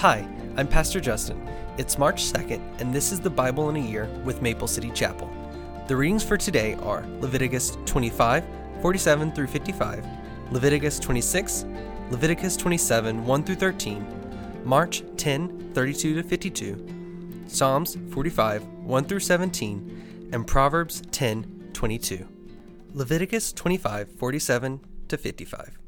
Hi, I'm Pastor Justin. It's March 2nd, and this is the Bible in a Year with Maple City Chapel. The readings for today are Leviticus 25, 47 through 55, Leviticus 26, Leviticus 27, 1 through 13, Mark 10, 32 to 52, Psalms 45, 1 through 17, and Proverbs 10, 22. Leviticus 25, 47 to 55.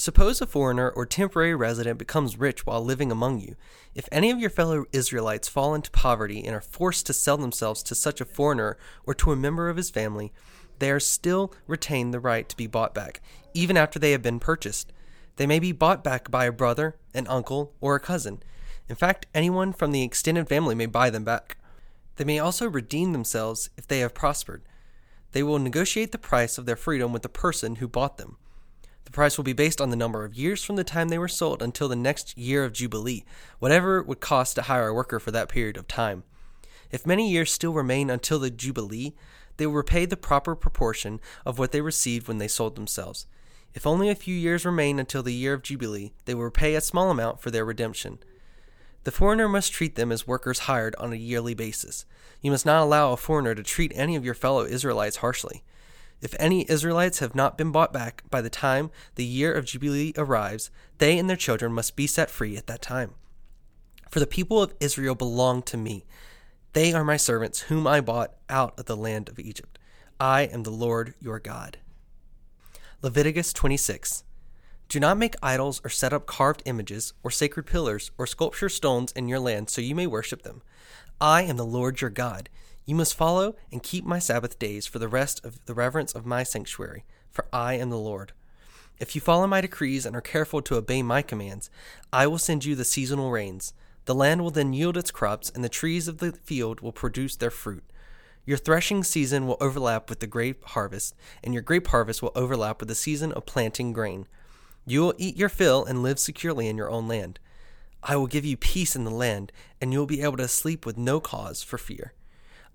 Suppose a foreigner or temporary resident becomes rich while living among you. If any of your fellow Israelites fall into poverty and are forced to sell themselves to such a foreigner or to a member of his family, they are still retain the right to be bought back, even after they have been purchased. They may be bought back by a brother, an uncle, or a cousin. In fact, anyone from the extended family may buy them back. They may also redeem themselves if they have prospered. They will negotiate the price of their freedom with the person who bought them. The price will be based on the number of years from the time they were sold until the next year of Jubilee, whatever it would cost to hire a worker for that period of time. If many years still remain until the Jubilee, they will repay the proper proportion of what they received when they sold themselves. If only a few years remain until the year of Jubilee, they will repay a small amount for their redemption. The foreigner must treat them as workers hired on a yearly basis. You must not allow a foreigner to treat any of your fellow Israelites harshly. If any Israelites have not been bought back by the time the year of Jubilee arrives, they and their children must be set free at that time. For the people of Israel belong to me. They are my servants, whom I bought out of the land of Egypt. I am the Lord your God. Leviticus 26. Do not make idols or set up carved images, or sacred pillars, or sculpture stones in your land so you may worship them. I am the Lord your God. You must follow and keep my Sabbath days for the rest of the reverence of my sanctuary, for I am the Lord. If you follow my decrees and are careful to obey my commands, I will send you the seasonal rains. The land will then yield its crops, and the trees of the field will produce their fruit. Your threshing season will overlap with the grape harvest, and your grape harvest will overlap with the season of planting grain. You will eat your fill and live securely in your own land. I will give you peace in the land, and you will be able to sleep with no cause for fear.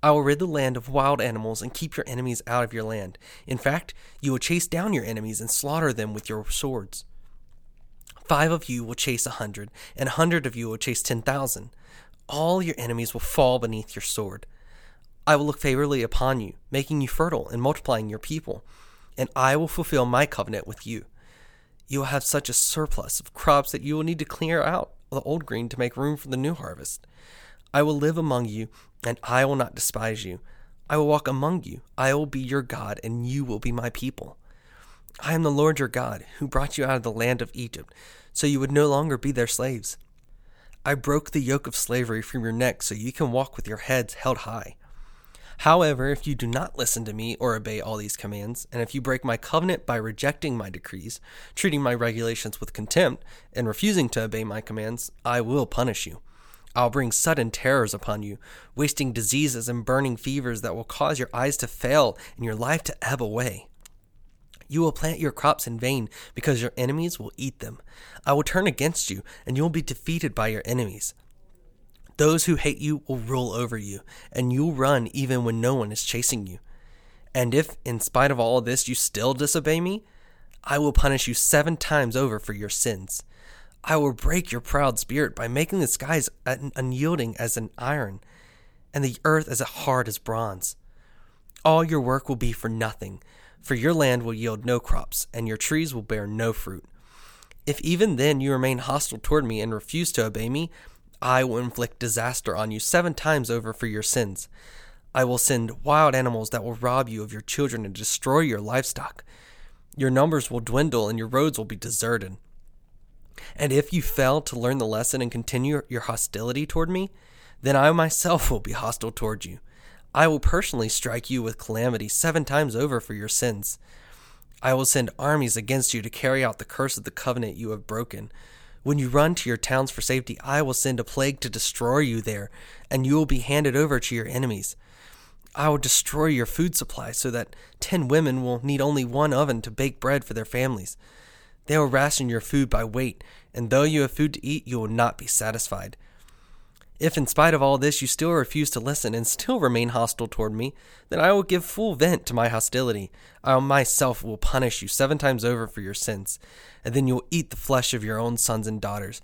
I will rid the land of wild animals and keep your enemies out of your land. In fact, you will chase down your enemies and slaughter them with your swords. Five of you will chase a hundred, and a hundred of you will chase ten thousand. All your enemies will fall beneath your sword. I will look favorably upon you, making you fertile and multiplying your people, and I will fulfill my covenant with you. You will have such a surplus of crops that you will need to clear out the old grain to make room for the new harvest. I will live among you, and I will not despise you. I will walk among you. I will be your God, and you will be my people. I am the Lord your God, who brought you out of the land of Egypt, so you would no longer be their slaves. I broke the yoke of slavery from your neck, so you can walk with your heads held high. However, if you do not listen to me or obey all these commands, and if you break my covenant by rejecting my decrees, treating my regulations with contempt, and refusing to obey my commands, I will punish you. I'll bring sudden terrors upon you, wasting diseases and burning fevers that will cause your eyes to fail and your life to ebb away. You will plant your crops in vain because your enemies will eat them. I will turn against you, and you will be defeated by your enemies. Those who hate you will rule over you, and you'll run even when no one is chasing you. And if, in spite of all this, you still disobey me, I will punish you seven times over for your sins. I will break your proud spirit by making the skies unyielding as an iron, and the earth as hard as bronze. All your work will be for nothing, for your land will yield no crops, and your trees will bear no fruit. If even then you remain hostile toward me and refuse to obey me, I will inflict disaster on you seven times over for your sins. I will send wild animals that will rob you of your children and destroy your livestock. Your numbers will dwindle and your roads will be deserted. And if you fail to learn the lesson and continue your hostility toward me, then I myself will be hostile toward you. I will personally strike you with calamity seven times over for your sins. I will send armies against you to carry out the curse of the covenant you have broken. When you run to your towns for safety, I will send a plague to destroy you there, and you will be handed over to your enemies. I will destroy your food supply so that ten women will need only one oven to bake bread for their families. They will ration your food by weight, and though you have food to eat, you will not be satisfied. If, in spite of all this, you still refuse to listen and still remain hostile toward me, then I will give full vent to my hostility. I myself will punish you seven times over for your sins, and then you will eat the flesh of your own sons and daughters.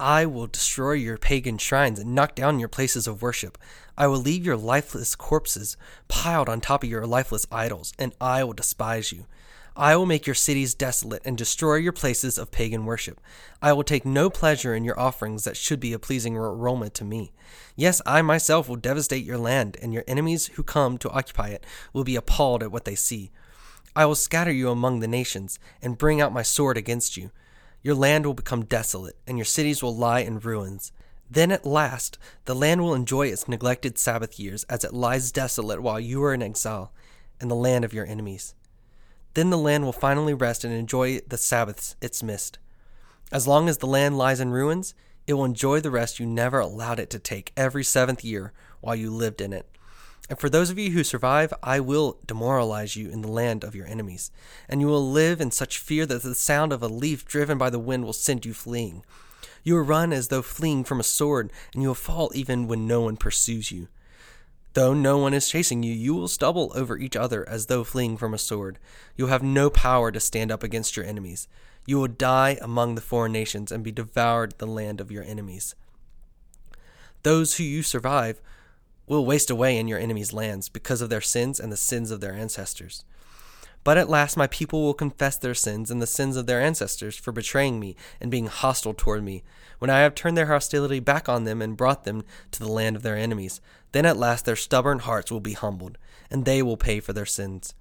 I will destroy your pagan shrines and knock down your places of worship. I will leave your lifeless corpses piled on top of your lifeless idols, and I will despise you. I will make your cities desolate and destroy your places of pagan worship. I will take no pleasure in your offerings that should be a pleasing aroma to me. Yes, I myself will devastate your land, and your enemies who come to occupy it will be appalled at what they see. I will scatter you among the nations, and bring out my sword against you. Your land will become desolate, and your cities will lie in ruins. Then at last the land will enjoy its neglected Sabbath years as it lies desolate while you are in exile in the land of your enemies. Then the land will finally rest and enjoy the Sabbaths it's missed. As long as the land lies in ruins, it will enjoy the rest you never allowed it to take every seventh year while you lived in it. And for those of you who survive, I will demoralize you in the land of your enemies, and you will live in such fear that the sound of a leaf driven by the wind will send you fleeing. You will run as though fleeing from a sword, and you will fall even when no one pursues you. Though no one is chasing you, you will stumble over each other as though fleeing from a sword. You will have no power to stand up against your enemies. You will die among the foreign nations and be devoured the land of your enemies. Those who you survive will waste away in your enemies' lands because of their sins and the sins of their ancestors. But at last my people will confess their sins and the sins of their ancestors for betraying me and being hostile toward me, when I have turned their hostility back on them and brought them to the land of their enemies. Then at last their stubborn hearts will be humbled, and they will pay for their sins.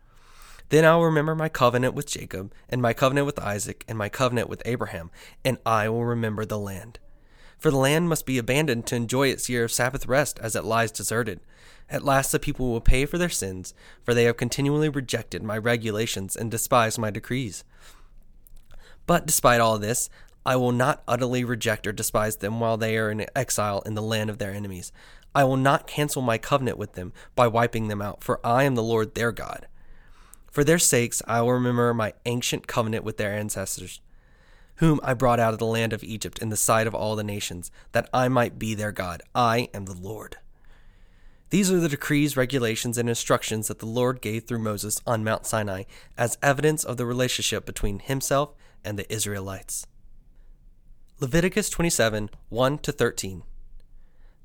Then I will remember my covenant with Jacob, and my covenant with Isaac, and my covenant with Abraham, and I will remember the land. For the land must be abandoned to enjoy its year of Sabbath rest as it lies deserted. At last the people will pay for their sins, for they have continually rejected my regulations and despised my decrees. But despite all this, I will not utterly reject or despise them while they are in exile in the land of their enemies. I will not cancel my covenant with them by wiping them out, for I am the Lord their God. For their sakes I will remember my ancient covenant with their ancestors, whom I brought out of the land of Egypt in the sight of all the nations, that I might be their God. I am the Lord. These are the decrees, regulations, and instructions that the Lord gave through Moses on Mount Sinai as evidence of the relationship between himself and the Israelites. Leviticus 27 1 to 13.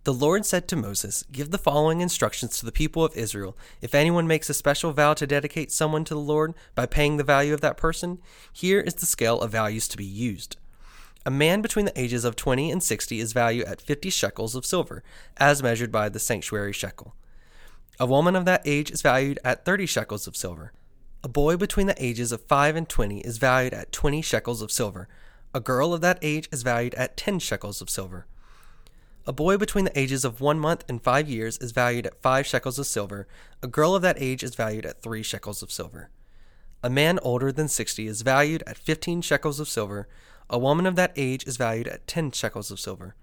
The Lord said to Moses, Give the following instructions to the people of Israel. If anyone makes a special vow to dedicate someone to the Lord by paying the value of that person, here is the scale of values to be used. A man between the ages of 20 and 60 is valued at 50 shekels of silver, as measured by the sanctuary shekel. A woman of that age is valued at 30 shekels of silver. A boy between the ages of 5 and 20 is valued at 20 shekels of silver. A girl of that age is valued at 10 shekels of silver. A boy between the ages of 1 month and 5 years is valued at 5 shekels of silver. A girl of that age is valued at 3 shekels of silver. A man older than 60 is valued at 15 shekels of silver. A woman of that age is valued at 10 shekels of silver.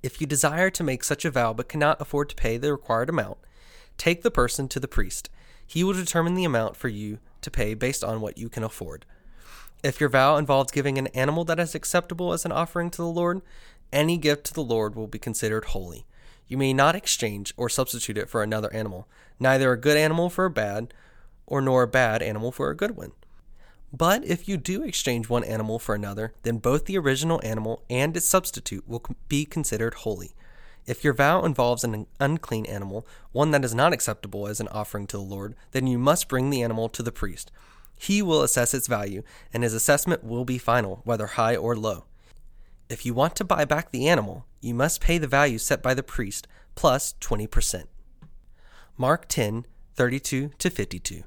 If you desire to make such a vow but cannot afford to pay the required amount, take the person to the priest. He will determine the amount for you to pay based on what you can afford. If your vow involves giving an animal that is acceptable as an offering to the Lord, any gift to the Lord will be considered holy. You may not exchange or substitute it for another animal, neither a good animal for a bad, or nor a bad animal for a good one. But if you do exchange one animal for another, then both the original animal and its substitute will be considered holy. If your vow involves an unclean animal, one that is not acceptable as an offering to the Lord, then you must bring the animal to the priest. He will assess its value, and his assessment will be final, whether high or low. If you want to buy back the animal, you must pay the value set by the priest plus 20%. Mark 10 32 to 52.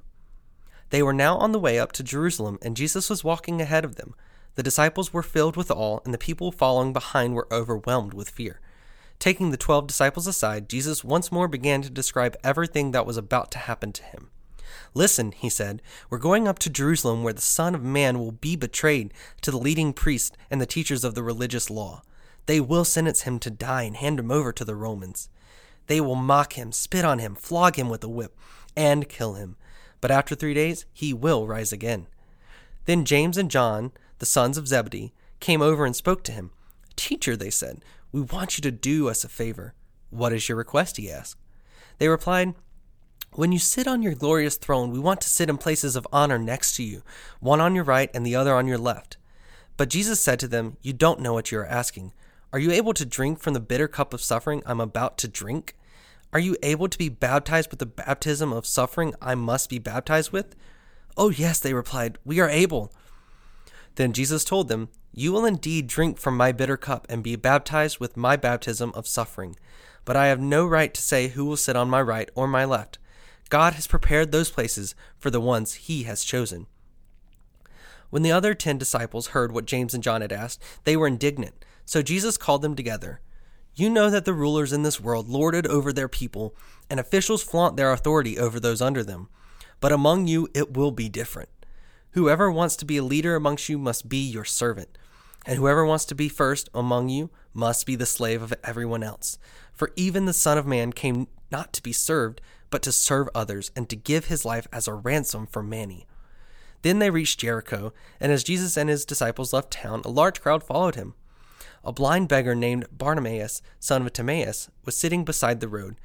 They were now on the way up to Jerusalem, and Jesus was walking ahead of them. The disciples were filled with awe, and the people following behind were overwhelmed with fear. Taking the twelve disciples aside, Jesus once more began to describe everything that was about to happen to him. Listen, he said, we're going up to Jerusalem where the Son of Man will be betrayed to the leading priests and the teachers of the religious law. They will sentence him to die and hand him over to the Romans. They will mock him, spit on him, flog him with a whip, and kill him but after three days he will rise again. Then James and John, the sons of Zebedee, came over and spoke to him. Teacher, they said, we want you to do us a favor. What is your request? he asked. They replied, When you sit on your glorious throne, we want to sit in places of honor next to you, one on your right and the other on your left. But Jesus said to them, You don't know what you are asking. Are you able to drink from the bitter cup of suffering I'm about to drink? Are you able to be baptized with the baptism of suffering I must be baptized with? Oh, yes, they replied, We are able. Then Jesus told them, You will indeed drink from my bitter cup and be baptized with my baptism of suffering. But I have no right to say who will sit on my right or my left. God has prepared those places for the ones he has chosen. When the other ten disciples heard what James and John had asked, they were indignant. So Jesus called them together. You know that the rulers in this world lord it over their people, and officials flaunt their authority over those under them. But among you it will be different. Whoever wants to be a leader amongst you must be your servant, and whoever wants to be first among you must be the slave of everyone else. For even the Son of Man came not to be served, but to serve others, and to give his life as a ransom for many. Then they reached Jericho, and as Jesus and his disciples left town, a large crowd followed him. A blind beggar named Bartimaeus, son of Timaeus, was sitting beside the road.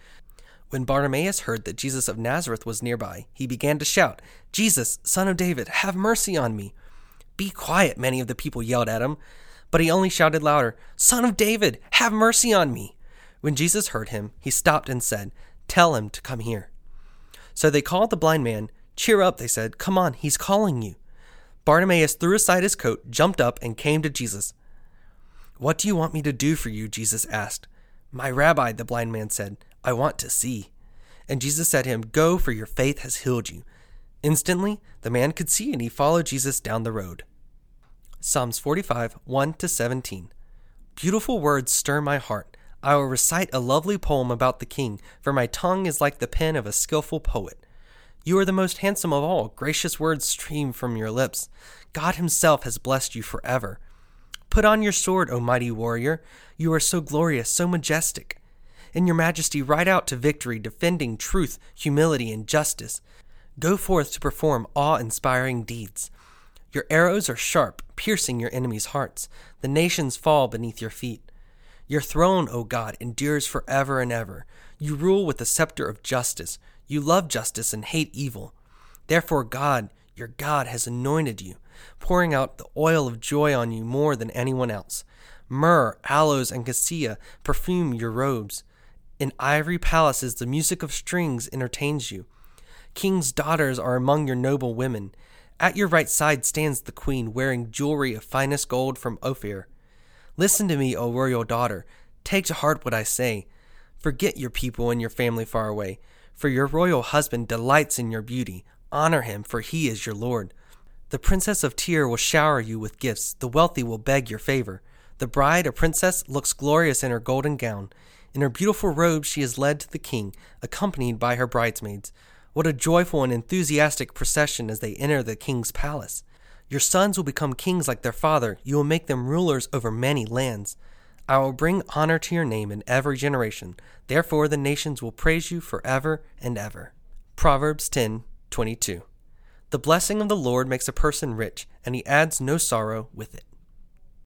When Bartimaeus heard that Jesus of Nazareth was nearby, he began to shout, Jesus, son of David, have mercy on me. Be quiet, many of the people yelled at him. But he only shouted louder, Son of David, have mercy on me. When Jesus heard him, he stopped and said, Tell him to come here. So they called the blind man. Cheer up, they said. Come on, he's calling you. Bartimaeus threw aside his coat, jumped up, and came to Jesus. What do you want me to do for you? Jesus asked. My rabbi, the blind man said, I want to see. And Jesus said to him, Go, for your faith has healed you. Instantly, the man could see, and he followed Jesus down the road. Psalms 45, 1 to 17. Beautiful words stir my heart. I will recite a lovely poem about the king, for my tongue is like the pen of a skilful poet. You are the most handsome of all. Gracious words stream from your lips. God Himself has blessed you forever. Put on your sword, O mighty warrior. You are so glorious, so majestic. In your majesty, ride out to victory, defending truth, humility, and justice. Go forth to perform awe inspiring deeds. Your arrows are sharp, piercing your enemies' hearts. The nations fall beneath your feet. Your throne, O God, endures forever and ever. You rule with the scepter of justice. You love justice and hate evil. Therefore, God, your God, has anointed you, pouring out the oil of joy on you more than anyone else. Myrrh, aloes, and cassia perfume your robes. In ivory palaces, the music of strings entertains you. King's daughters are among your noble women. At your right side stands the queen, wearing jewelry of finest gold from Ophir. Listen to me, O royal daughter. Take to heart what I say. Forget your people and your family far away. For your royal husband delights in your beauty. Honor him, for he is your Lord. The princess of Tyre will shower you with gifts. The wealthy will beg your favor. The bride, a princess, looks glorious in her golden gown. In her beautiful robe, she is led to the king, accompanied by her bridesmaids. What a joyful and enthusiastic procession as they enter the king's palace. Your sons will become kings like their father. You will make them rulers over many lands. I will bring honor to your name in every generation. Therefore the nations will praise you forever and ever. Proverbs 10:22. The blessing of the Lord makes a person rich, and he adds no sorrow with it.